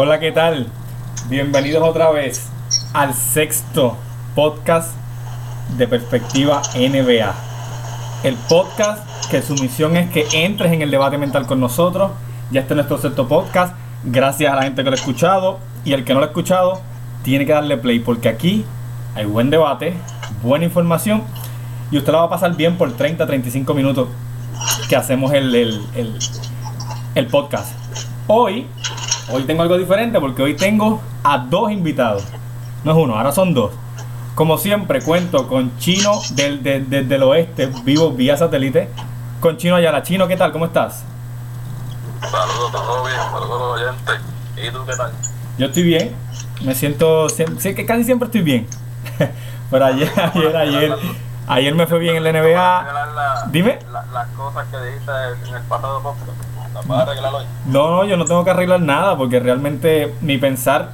Hola, ¿qué tal? Bienvenidos otra vez al sexto podcast de Perspectiva NBA. El podcast que su misión es que entres en el debate mental con nosotros. Ya este es nuestro sexto podcast. Gracias a la gente que lo ha escuchado. Y el que no lo ha escuchado, tiene que darle play porque aquí hay buen debate, buena información. Y usted la va a pasar bien por 30-35 minutos que hacemos el, el, el, el podcast. Hoy Hoy tengo algo diferente porque hoy tengo a dos invitados. No es uno, ahora son dos. Como siempre, cuento con Chino del, del, del, oeste, vivo vía satélite. Con Chino Ayala. Chino, ¿qué tal? ¿Cómo estás? Saludos, Yo estoy bien. Me siento, sé que casi siempre estoy bien. Pero ayer, ayer, ayer, ayer me fue bien en la NBA. Dime. Las cosas que dijiste en el pasado podcast. No, no, yo no tengo que arreglar nada porque realmente mi pensar,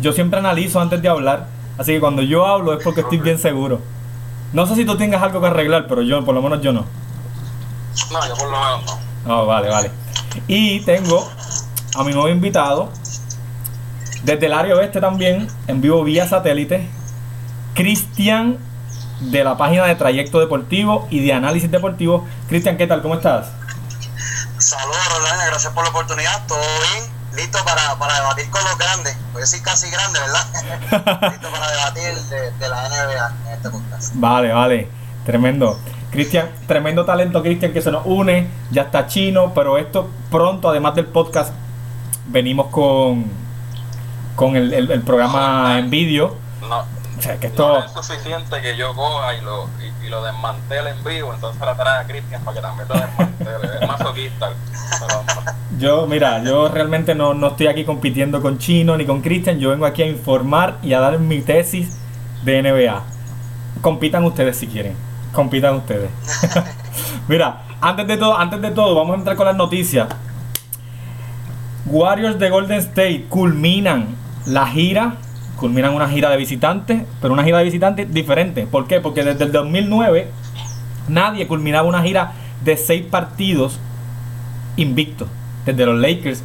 yo siempre analizo antes de hablar, así que cuando yo hablo es porque estoy bien seguro. No sé si tú tengas algo que arreglar, pero yo, por lo menos yo no. No, yo por lo menos no. No, vale, vale. Y tengo a mi nuevo invitado, desde el área oeste también, en vivo vía satélite, Cristian de la página de Trayecto Deportivo y de Análisis Deportivo. Cristian, ¿qué tal? ¿Cómo estás? Saludos, Rolanda, gracias por la oportunidad. Todo bien, listo para, para debatir con los grandes. Voy a decir casi grande, ¿verdad? listo para debatir de, de, la NBA en este podcast. Vale, vale, tremendo. Cristian, tremendo talento, Cristian, que se nos une. Ya está chino, pero esto pronto, además del podcast, venimos con, con el, el, el programa en vídeo. No, o sea, que esto... no es suficiente que yo coja y lo, y, y lo desmantele en vivo, entonces la trae a Cristian para que también lo desmantele. es masoquista. Yo, mira, yo realmente no, no estoy aquí compitiendo con Chino ni con Cristian, yo vengo aquí a informar y a dar mi tesis de NBA. Compitan ustedes si quieren, compitan ustedes. mira, antes de todo, antes de todo, vamos a entrar con las noticias. Warriors de Golden State culminan la gira culminan una gira de visitantes, pero una gira de visitantes diferente. ¿Por qué? Porque desde el 2009 nadie culminaba una gira de seis partidos invictos. Desde los Lakers,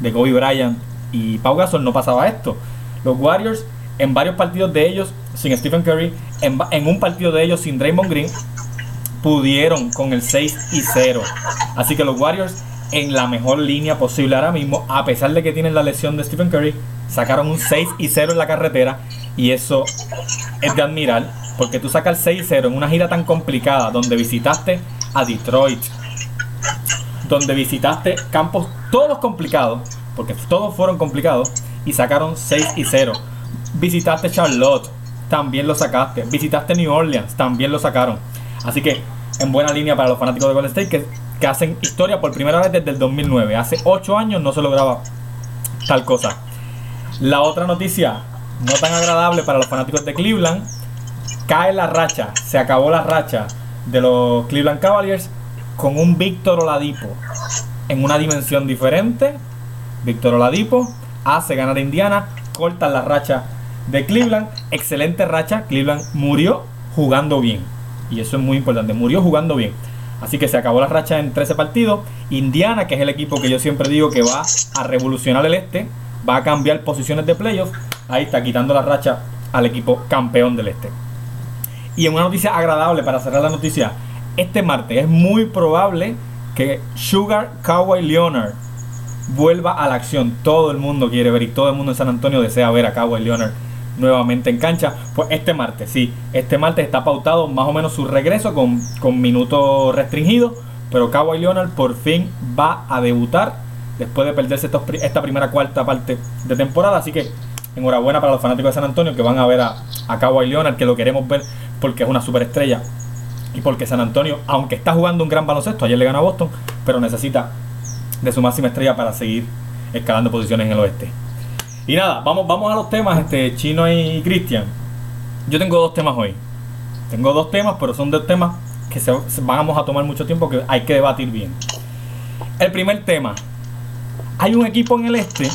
de Kobe Bryant y Pau Gasol no pasaba esto. Los Warriors, en varios partidos de ellos, sin Stephen Curry, en, un partido de ellos sin Draymond Green, pudieron con el 6 y 0. Así que los Warriors en la mejor línea posible ahora mismo, a pesar de que tienen la lesión de Stephen Curry, sacaron un 6 y 0 en la carretera y eso es de admirar porque tú sacas 6 y 0 en una gira tan complicada donde visitaste a Detroit, donde visitaste campos todos complicados, porque todos fueron complicados y sacaron 6 y 0. Visitaste Charlotte, también lo sacaste. Visitaste New Orleans, también lo sacaron. Así que en buena línea para los fanáticos de Golden State que, hacen historia por primera vez desde el 2009. Hace 8 años no se lograba tal cosa. La otra noticia, no tan agradable para los fanáticos de Cleveland, cae la racha, se acabó la racha de los Cleveland Cavaliers con un Víctor Oladipo en una dimensión diferente. Víctor Oladipo hace ganar a Indiana, corta la racha de Cleveland, excelente racha, Cleveland murió jugando bien. Y eso es muy importante, murió jugando bien. Así que se acabó la racha en 13 partidos. Indiana, que es el equipo que yo siempre digo que va a revolucionar el este, va a cambiar posiciones de playoff. Ahí está quitando la racha al equipo campeón del este. Y en una noticia agradable para cerrar la noticia, este martes es muy probable que Sugar Kawhi Leonard vuelva a la acción. Todo el mundo quiere ver y todo el mundo en San Antonio desea ver a Kawhi Leonard nuevamente en cancha. Pues este martes, sí, este martes está pautado más o menos su regreso con, con minutos restringidos. Pero Kawhi Leonard por fin va a debutar después de perderse estos esta primera cuarta parte de temporada. Así que enhorabuena para los fanáticos de San Antonio que van a ver a, a Kawhi Leonard, que lo queremos ver porque es una superestrella y porque San Antonio, aunque está jugando un gran baloncesto, ayer le ganó a Boston, pero necesita de su máxima estrella para seguir escalando posiciones en el oeste. Y nada, vamos, vamos a los temas, este Chino y Cristian. Yo tengo dos temas hoy. Tengo dos temas, pero son dos temas que vamos a tomar mucho tiempo que hay que debatir bien. El primer tema. Hay un equipo en el este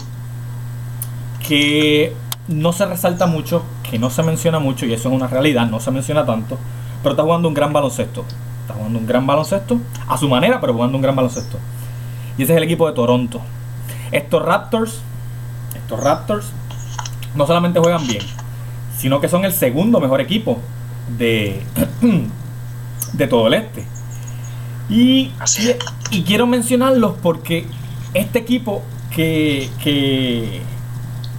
que no se resalta mucho, que no se menciona mucho, y eso es una realidad, no se menciona tanto, pero está jugando un gran baloncesto. Está jugando un gran baloncesto, a su manera, pero jugando un gran baloncesto. Y ese es el equipo de Toronto. Estos Raptors, estos Raptors, no solamente juegan bien, sino que son el segundo mejor equipo de, de todo el este. Y, Así y- es. y quiero mencionarlos porque este equipo que, que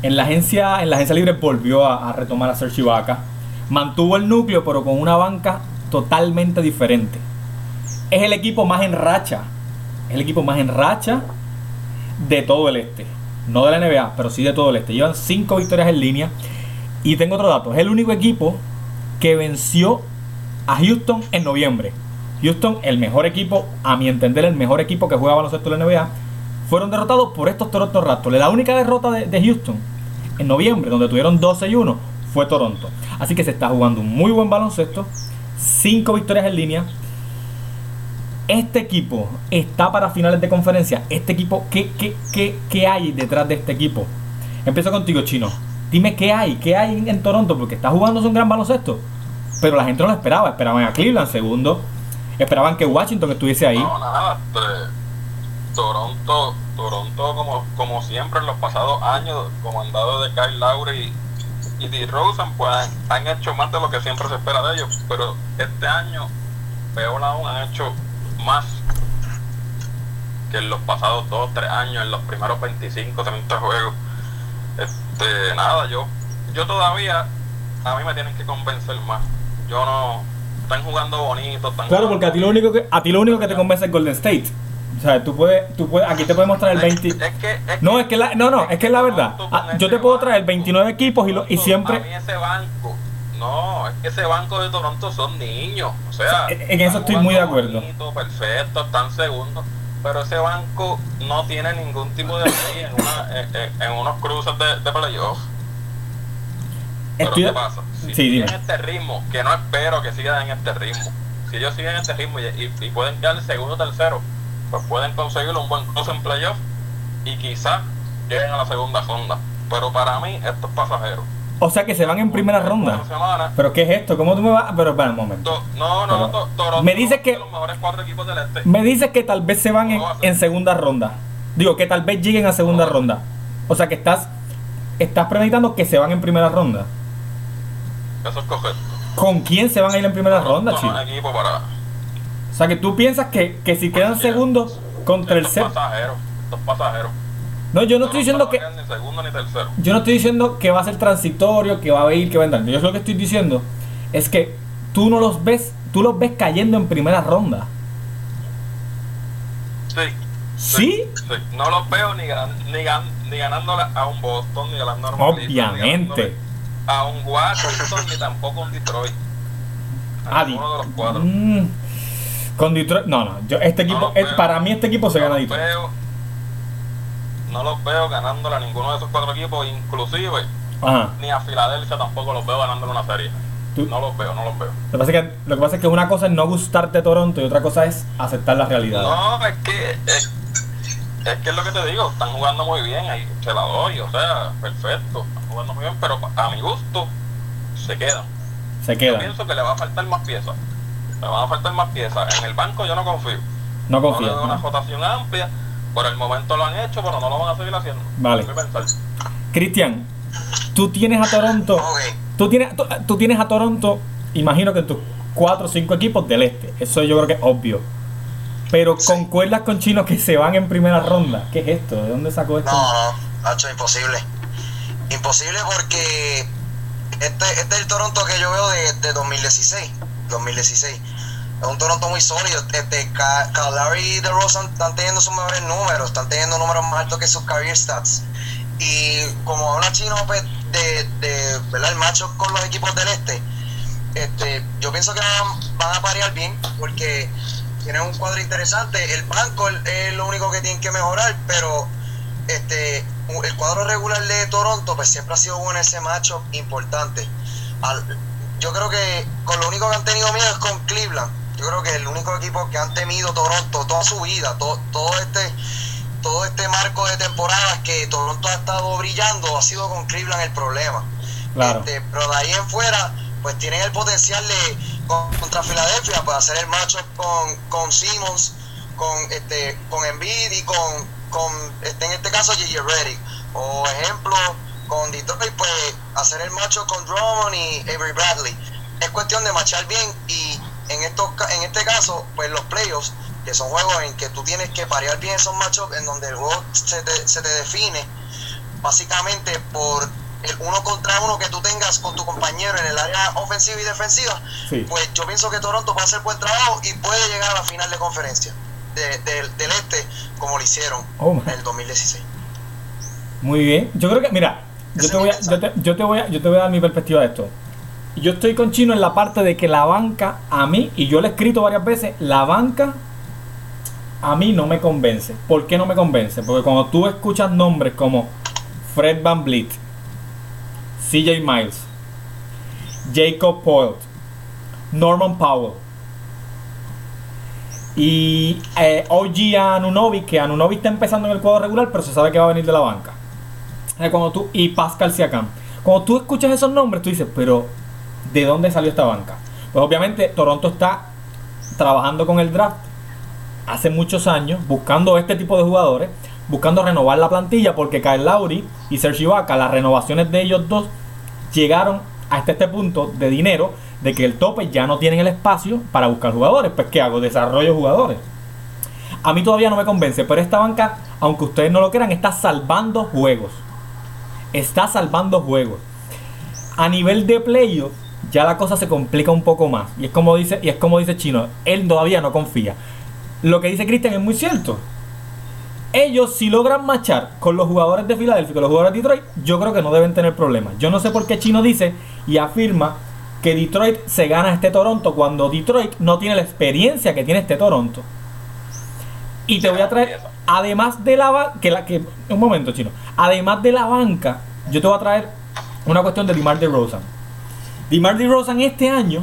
en la agencia en la agencia libre volvió a, a retomar a Serge Ibaka, mantuvo el núcleo pero con una banca totalmente diferente. Es el equipo más en racha, es el equipo más en racha de todo el este. No de la NBA, pero sí de todo el este. Llevan cinco victorias en línea. Y tengo otro dato. Es el único equipo que venció a Houston en noviembre. Houston, el mejor equipo, a mi entender, el mejor equipo que juega baloncesto en la NBA, fueron derrotados por estos Toronto Raptors. La única derrota de, de Houston en noviembre, donde tuvieron 12 y 1, fue Toronto. Así que se está jugando un muy buen baloncesto. Cinco victorias en línea. Este equipo está para finales de conferencia. Este equipo, ¿qué, qué, qué, qué hay detrás de este equipo? Empiezo contigo, Chino. Dime qué hay, qué hay en, Toronto, porque está jugando un gran baloncesto. Pero la gente no lo esperaba. Esperaban a Cleveland segundo. Esperaban que Washington estuviese ahí. No, nada, este, Toronto, Toronto como, como siempre en los pasados años, comandado de Kyle Lowry y, y DeRozan, pues han hecho más de lo que siempre se espera de ellos, pero este año, peor aún, han hecho más que en los pasados 2, 3 años, en los primeros 25, 30 juegos. Este, nada, yo, yo todavía, a mí me tienen que convencer más. Yo no, están jugando bonito, están Claro, jugando porque a ti lo único que, a ti lo único que te convence es Golden State. O sea, tú puedes, tú puedes, aquí te puedes mostrar el 20. Es que, es No, es que la, no, no, es que es la verdad. Ah, Yo te puedo traer 29 equipos y, lo, y A mí siempre. ese banco, no, es que ese banco de Toronto son niños. O sea, En- en eso estoy muy de acuerdo. bonito, perfecto, están segundos. Pero ese banco no tiene ningún tipo de ley en, una, en, en- en unos cruces de, de playoff. Pero ¿qué pasa? Si Sí, siguen este ritmo, que no espero que sigan en este ritmo. Si ellos siguen en este ritmo y, y- y pueden quedar segundo o tercero, pues pueden conseguir un buen cruce en playoff y quizás lleguen a la segunda ronda. Pero para mí esto es pasajero. O sea que se van en primera ronda. Pero ¿qué es esto? ¿Cómo tú me vas? Pero espera un momento. to- no, no, to- Toronto me dices es que- de los mejores cuatro equipos del este. Me dices que tal vez se van en, en segunda ronda. Digo, que tal vez lleguen a segunda No. ronda. O sea que estás, estás premeditando que se van en primera ronda. Eso es correcto. ¿Con quién se van a ir en primera ronda, no chico? es equipo para. O sea que tú piensas que, que si quedan segundos contra el Esto es ser. pasajero. No, yo no estoy diciendo que. Ni segundo ni tercero. Yo no estoy diciendo que va a ser transitorio, que va a ir, que va a entrar. Yo lo que estoy diciendo es que tú no los ves, tú los ves cayendo en primera ronda. Sí. ¿Sí? Sí, no los veo ni, gan- ni, gan- ni ganándole a un Boston, ni ganando a un Obviamente. A un Washington, ni tampoco un Detroit. A Ah, de los cuatro. Mm, con Detroit. No, no. Yo, este equipo, para mí este equipo se no gana Detroit. veo, no los veo ganándole a ninguno de esos cuatro equipos, inclusive Ajá. ni a Filadelfia tampoco los veo ganándole una serie. Tú- No los veo, no los veo. Lo que, pasa es que, lo que pasa es que una cosa es no gustarte Toronto y otra cosa es aceptar la realidad. No, es que es, es que es lo que te digo, están jugando muy bien, ahí se la doy, o sea, perfecto, están jugando muy bien, pero a mi gusto se quedan. Se Yo quedan. pienso que le va a faltar más piezas. Le van a faltar más piezas. En el banco yo no confío. No No confío. una no. rotación amplia. Por el momento lo han hecho, pero no lo van a seguir haciendo. Vale. Cristian, tú tienes a Toronto. Ok. Tú tienes, tú, tú tienes a Toronto, imagino que en tus cuatro o cinco equipos del este. Eso yo creo que es obvio. Pero concuerdas con Chino que se van en primera ronda. ¿Qué es esto? ¿De dónde sacó esto? No, no, Nacho, imposible. Imposible porque este, este es el Toronto que yo veo de, de 2016. 2016. Es un Toronto muy sólido. Este, Calgary y DeRozan están teniendo sus mejores números, están teniendo números más altos que sus career stats. Y como habla Chino pues, de, de ¿verdad? el macho con los equipos del este, este yo pienso que van, a parear bien porque tienen un cuadro interesante. El banco es lo único que tienen que mejorar, pero este el cuadro regular de Toronto pues siempre ha sido bueno ese macho importante. yo creo que con lo único que han tenido miedo es con Cleveland. Yo creo que el único equipo que han temido Toronto toda su vida, todo, todo este todo este marco de temporadas que Toronto ha estado brillando ha sido con Cleveland el problema. Este, pero de ahí en fuera, pues tienen el potencial de contra Filadelfia para hacer el macho con, con Simmons, con este, con Embiid y con con, este, en este caso, Gigi Reddick. O ejemplo, con Detroit, pues hacer el macho con Drummond y Avery Bradley. Es cuestión de machar bien y en, estos, en este caso, pues los playoffs, que son juegos en que tú tienes que parear bien esos machos, en donde el juego se te, se te define básicamente por el uno contra uno que tú tengas con tu compañero en el área ofensiva y defensiva, pues yo pienso que Toronto va a hacer buen trabajo y puede llegar a la final de conferencia del este como lo hicieron oh, en el 2016. Muy bien. Yo creo que, mira, yo te, voy a, yo, te, yo te, voy a, yo te voy a dar mi perspectiva de esto. Yo estoy con Chino en la parte de que la banca, a mí, y yo lo he escrito varias veces, la banca a mí no me convence. ¿Por qué no me convence? Porque cuando tú escuchas nombres como Fred Van Vliet, CJ Miles, Jacob Poyle, Norman Powell, y eh, OG Anunobi, que Anunobi está empezando en el cuadro regular, pero se sabe que va a venir de la banca. Cuando tú, y Pascal Siakam. Cuando tú escuchas esos nombres, tú dices, pero ¿de dónde salió esta banca? Pues obviamente Toronto está trabajando con el draft hace muchos años, buscando este tipo de jugadores, buscando renovar la plantilla, porque Kyle Lowry y Serge Ibaka, las renovaciones de ellos dos, llegaron hasta este punto de dinero de que el tope ya no tienen el espacio para buscar jugadores. Pues ¿qué hago? Desarrollo jugadores. A mí todavía no me convence, pero esta banca, aunque ustedes no lo crean, está salvando juegos. Está salvando juegos. A nivel de playoff, ya la cosa se complica un poco más. Y es como dice, y es como dice Chino, él todavía no confía. Lo que dice Christian es muy cierto. Ellos si logran machar con los jugadores de Filadelfia, con los jugadores de Detroit, yo creo que no deben tener problemas. Yo no sé por qué Chino dice y afirma que Detroit se gana este Toronto cuando Detroit no tiene la experiencia que tiene este Toronto. Y te voy a traer, además de la que un momento chino, además de la banca, yo te voy a traer una cuestión de DeMar DeRozan. DeMar DeRozan este año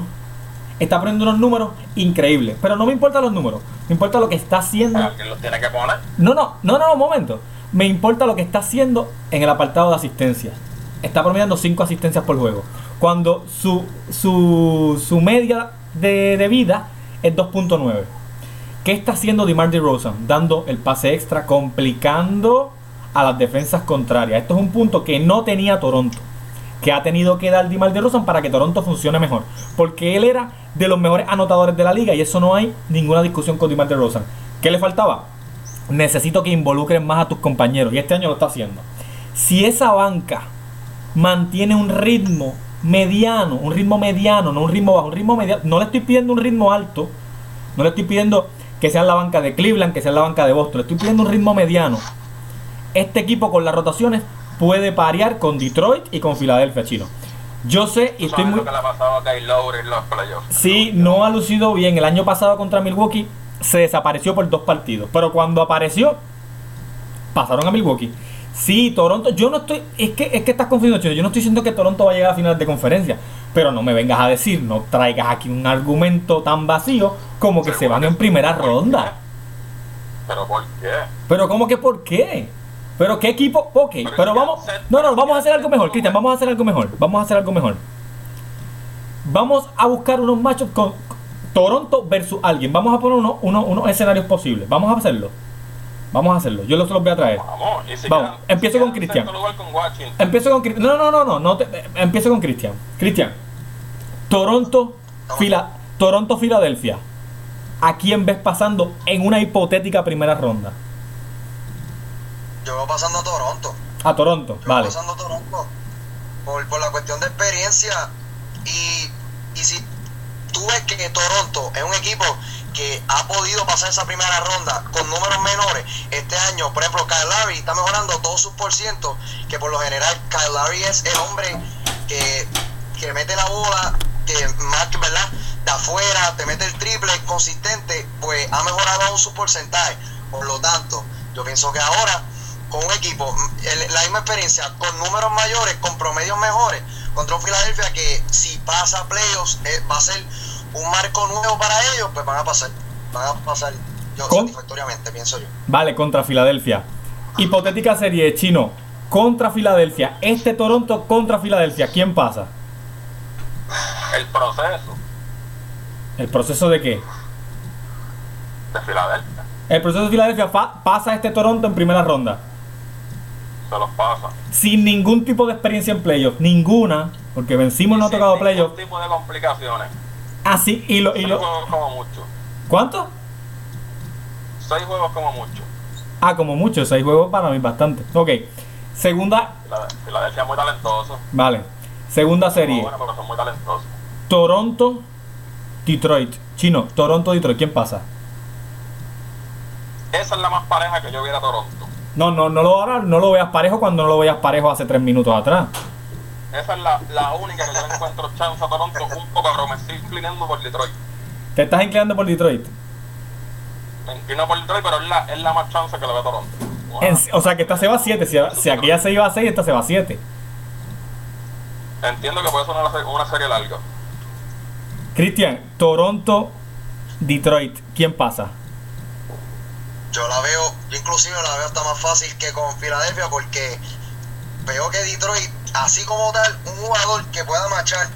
está poniendo unos números increíbles, pero no me importan los números, me importa lo que está haciendo. los tiene que poner? No, no, no, no, un momento. Me importa lo que está haciendo en el apartado de asistencia. Está promediando 5 asistencias por juego cuando su, su, su media de, vida es 2.9. ¿Qué está haciendo DeMar DeRozan? Dando el pase extra, complicando a las defensas contrarias. Esto es un punto que no tenía Toronto. Que ha tenido que dar DeMar DeRozan para que Toronto funcione mejor. Porque él era de los mejores anotadores de la liga y eso no hay ninguna discusión con DeMar DeRozan. ¿Qué le faltaba? Necesito que involucren más a tus compañeros y este año lo está haciendo. Si esa banca mantiene un ritmo mediano, un ritmo mediano, no un ritmo bajo, un ritmo mediano. No le estoy pidiendo un ritmo alto, no le estoy pidiendo que sea la banca de Cleveland, que sea la banca de Boston, le estoy pidiendo un ritmo mediano. Este equipo con las rotaciones puede parear con Detroit y con Filadelfia, chino. Yo sé y estoy muy. Sí, no ha lucido bien. El año pasado contra Milwaukee se desapareció por dos partidos. Pero cuando apareció, pasaron a Milwaukee. Sí, Toronto, yo no estoy, es que, es que estás confundiendo, Yo no estoy diciendo que Toronto va a llegar a final de conferencia, pero no me vengas a decir, no traigas aquí un argumento tan vacío como que se van en primera ronda. ¿Pero por qué? ¿Pero cómo que por qué? ¿Pero qué equipo? Ok, pero, vamos. No, no, vamos a hacer algo mejor, Cristian, vamos a hacer algo mejor. Vamos a hacer algo mejor. Vamos a buscar unos machos con Toronto versus alguien. Vamos a poner uno, unos escenarios posibles. Vamos a hacerlo. Vamos a hacerlo. Yo los, los voy a traer. Vamos. Vamos. Empiezo con Cristian. Empiezo con Cristian. No, no, no, no. no te, empiezo con Cristian. Cristian. Toronto, Fila, Toronto, Filadelfia. ¿A quién ves pasando en una hipotética primera ronda? Yo voy pasando a Toronto. A Toronto, Yo vale. Voy pasando a Toronto. Por, por la cuestión de experiencia. Y, y si tú ves que Toronto es un equipo que ha podido pasar esa primera ronda con números menores. Este año, por ejemplo, Kyle Lowry está mejorando todos sus por ciento, que por lo general Kyle Lowry es el hombre que, que mete la bola, que más que verdad, de afuera, te mete el triple consistente, pues ha mejorado aún su porcentaje. Por lo tanto, yo pienso que ahora con un equipo, el- la misma experiencia, con números mayores, con promedios mejores, contra un Filadelfia que si pasa playoffs eh, va a ser un marco nuevo para ellos, pues van a pasar, van a pasar yo Con- satisfactoriamente, pienso yo. Vale, contra Filadelfia. Hipotética serie de chino contra Filadelfia. Este Toronto contra Filadelfia. ¿Quién pasa? El proceso ¿El proceso de qué? de Filadelfia El proceso de Filadelfia fa- pasa a este Toronto en primera ronda. Se los pasa. Sin ningún tipo de experiencia en playoff. Ninguna. Porque vencimos no ha Sin tocado ningún playoff. tipo de complicaciones. Así y lo, y Seis lo. juegos como mucho. ¿Cuánto? Seis juegos como mucho. Ah, como mucho. Seis juegos para mí bastante. Ok. Segunda. Filade- Filadelfia muy talentoso. Vale. Segunda serie. bueno, pero son muy talentosos. Toronto. Detroit. Chino. Toronto, Detroit. ¿Quién pasa? Esa es la más pareja que yo viera Toronto. No, no, no lo, ahora no lo veas parejo cuando no lo veas parejo hace tres minutos atrás. Esa es la, la única que yo encuentro chance a Toronto un poco, pero me estoy inclinando por Detroit. Te estás inclinando por Detroit. Me inclino por Detroit, pero es la, es la más chance que le veo a Toronto. Wow. En- o sea que esta se va a 7. Si, si aquella se iba a 6, esta se va a 7. Entiendo que puede ser una, una serie larga. Cristian, Toronto, Detroit. ¿Quién pasa? Yo la veo, yo inclusive la veo hasta más fácil que con Filadelfia porque veo que Detroit, así como tal, un jugador que pueda marchar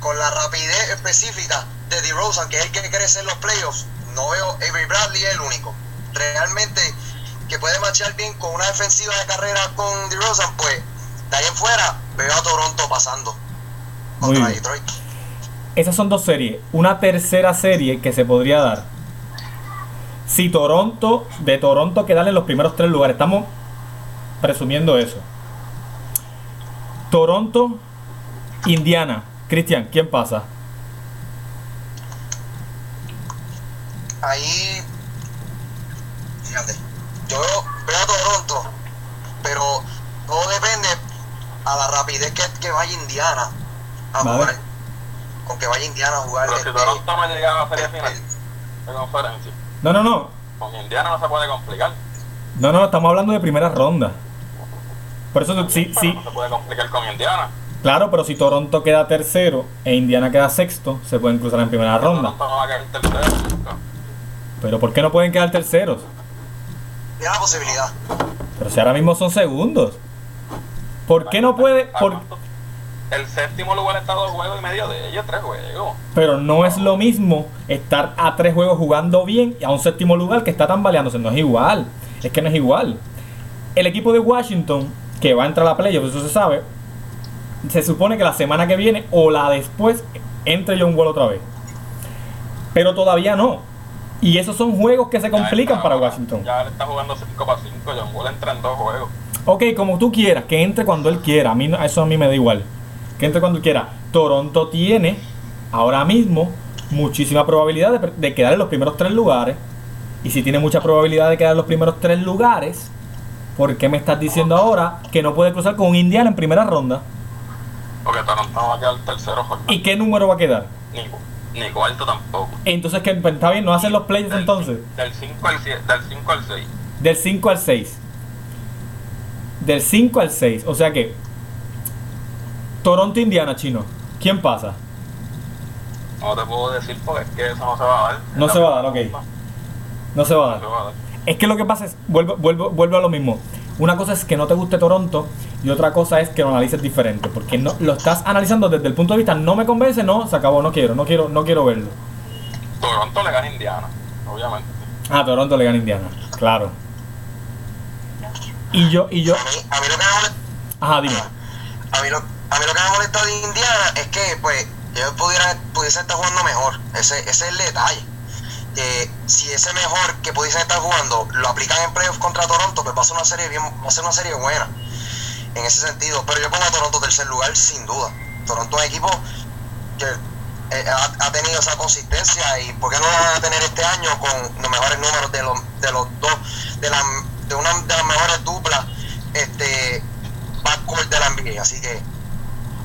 con la rapidez específica de DeRozan, que es el que crece en los playoffs, no veo Avery Bradley es el único. Realmente que puede marchar bien con una defensiva de carrera con DeRozan, pues de ahí en fuera veo a Toronto pasando contra. Detroit. Esas son dos series. Una tercera serie que se podría dar. Si Toronto, de Toronto quedan en los primeros tres lugares. Estamos presumiendo eso. Toronto, Indiana. Cristian, ¿quién pasa? ahí fíjate yo veo, a Toronto pero todo depende a la rapidez que, que vaya Indiana a Vale. jugar con que vaya Indiana a jugar Pero si Toronto no llega a la serie final de conferencia, No, no, no. con Indiana no se puede complicar. No, no, estamos hablando de primera ronda. Por eso, sí, sí. No se puede complicar con Indiana. Claro, pero si Toronto queda tercero e Indiana queda sexto, se pueden cruzar en primera ronda. Toronto no va a quedar tercero nunca. Pero ¿por qué no pueden quedar terceros? tiene la posibilidad Pero si ahora mismo son segundos. ¿Por qué no puede? ¿A Por... El séptimo lugar está a dos juegos y medio de ellos, tres juegos. Pero no es lo mismo estar a tres juegos jugando bien y a un séptimo lugar que está tambaleándose. No es igual. Es que no es igual. El equipo de Washington, que va a entrar a la playoff, eso se sabe, se supone que la semana que viene o la después entre John Wall otra vez. Pero todavía no. Y esos son juegos que se complican está para Washington. Ya él está jugando 5 para 5. John Wall entra en dos juegos. Ok, como tú quieras, que entre cuando él quiera. A mí eso a mí me da igual. Que entre cuando quiera. Toronto tiene ahora mismo muchísima probabilidad de, de quedar en los primeros tres lugares. Y si tiene mucha probabilidad de quedar en los primeros tres lugares, ¿por qué me estás diciendo ahora que no puede cruzar con un Indiana en primera ronda? Porque Toronto va a quedar tercero. Jorge. ¿Y qué número va a quedar? Ni, ni cuarto tampoco. Entonces, que está bien, no hacen los playoffs entonces. Del 5 al, del 5 al 6. Del 5 al 6. Del 5 al 6. O sea que. Toronto, Indiana, chino. ¿Quién pasa? No te puedo decir porque es que eso no se va a dar. No se va a dar, ok. No se va a dar. se va a dar. Es que lo que pasa es, vuelvo, vuelvo, vuelvo a lo mismo. Una cosa es que no te guste Toronto y otra cosa es que lo analices diferente. Porque no, lo estás analizando desde el punto de vista, no me convence, no, se acabó, no quiero, no quiero, no quiero verlo. Toronto le gana a Indiana, obviamente. Ah, Toronto le gana a Indiana, claro. Y yo, y yo, a mí, a mí lo que me molesta ajá, dime. A mí, lo, a mí lo que me molesta de Indiana es que pues ellos pudieran, pudiesen estar jugando mejor. Ese, ese es el detalle. Que si ese mejor que pudiesen estar jugando lo aplican en playoffs contra Toronto, pues va a ser una serie bien, va a ser una serie buena. En ese sentido. Pero yo pongo a Toronto tercer lugar sin duda. Toronto es un equipo que eh, ha, ha tenido esa consistencia y por qué no la van a tener este año con los mejores números de los, de los dos, de, la, de una de las mejores duplas este, backcourt de la NBA. Así que.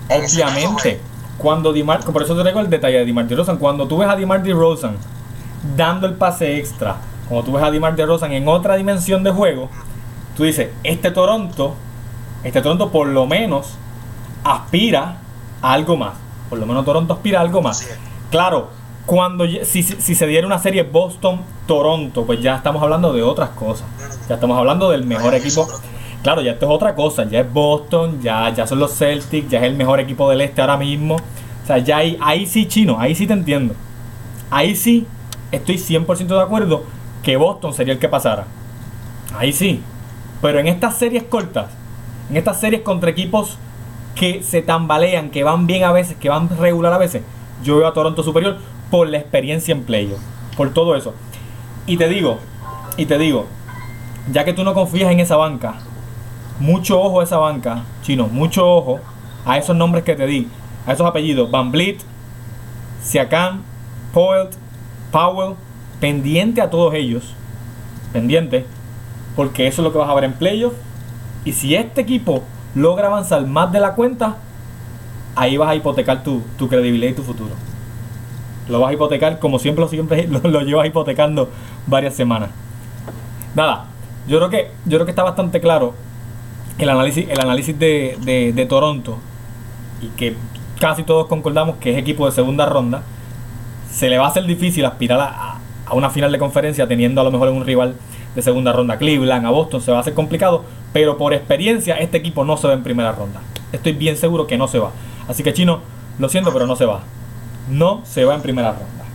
Caso, Obviamente, cuando Dimar, por eso te traigo el detalle de Dimar DeRozan, cuando tú ves a Dimar DeRozan dando el pase extra, cuando tú ves a Dimar DeRozan en otra dimensión de juego, tú dices, este Toronto, este Toronto por lo menos aspira a algo más. Por lo menos Toronto aspira a algo más. Claro, cuando si, si- se diera una serie Boston-Toronto, pues ya estamos hablando de otras cosas. Ya estamos hablando del mejor equipo. Claro, ya esto es otra cosa. Ya es Boston, ya, ya son los Celtics, ya es el mejor equipo del este ahora mismo. O sea, ya ahí, ahí sí, chino, ahí sí te entiendo. Ahí sí estoy 100% de acuerdo que Boston sería el que pasara. Ahí sí. Pero en estas series cortas, en estas series contra equipos que se tambalean, que van bien a veces, que van regular a veces, yo veo a Toronto superior por la experiencia en playoff, por todo eso. Y te digo, y te digo, ya que tú no confías en esa banca, mucho ojo a esa banca, chino, mucho ojo a esos nombres que te di, a esos apellidos, Van Vliet, Siakam, Poelt, Powell, pendiente a todos ellos, pendiente, porque eso es lo que vas a ver en playoff. Y si este equipo logra avanzar más de la cuenta, ahí vas a hipotecar tu, tu credibilidad y tu futuro. Lo vas a hipotecar como siempre lo, siempre lo, lo llevas hipotecando varias semanas. Nada, yo creo que, yo creo que está bastante claro el análisis, el análisis de, de- Toronto y que casi todos concordamos que es equipo de segunda ronda. Se le va a hacer difícil aspirar a, a una final de conferencia teniendo a lo mejor un rival de segunda ronda. Cleveland, a Boston, se va a hacer complicado, pero por experiencia este equipo no se va en primera ronda. Estoy bien seguro que no se va. Así que chino, lo siento, pero no se va. No se va en primera ronda.